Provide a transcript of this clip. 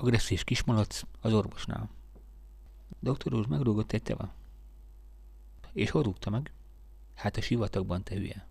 agresszív kismalac az orvosnál. Doktor úr megrúgott egy teva. És hol rúgta meg? Hát a sivatagban, te hülye.